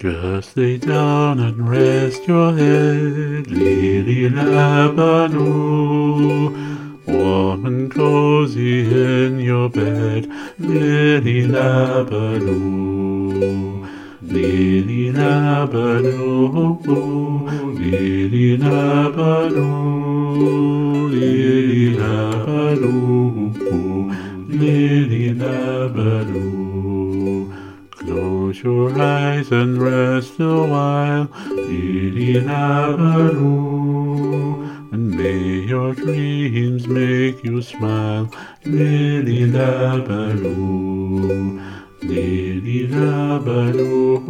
Just lay down and rest your head, Lillila-baloo. Warm and cozy in your bed, Lillila-baloo. Lily Labaloo, Lillila-baloo, Lily Labaloo, Lillila-baloo. Close your eyes and rest a while, Lillila-baloo. And may your dreams make you smile, Lillila-baloo. Lily Labaloo,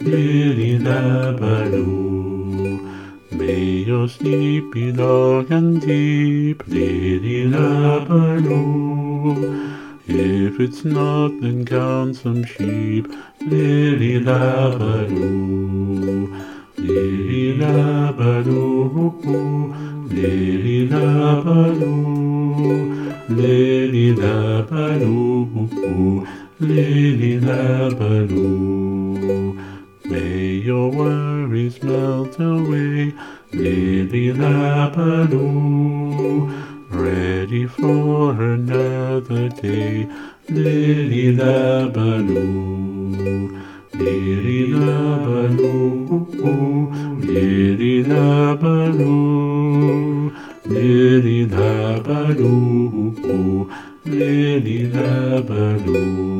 Lily May your sleep be long and deep, Lillila-baloo. If it's not, then count some sheep, Lily Labaloo. Lillila-baloo, Lily Labaloo, Lillila-baloo, Lily Labaloo. May your worries melt away, Lillila-baloo. Ready for another day, Lillila-baloo. Lily Labaloo, Lily Labaloo, Lillila-baloo, Lily Labaloo.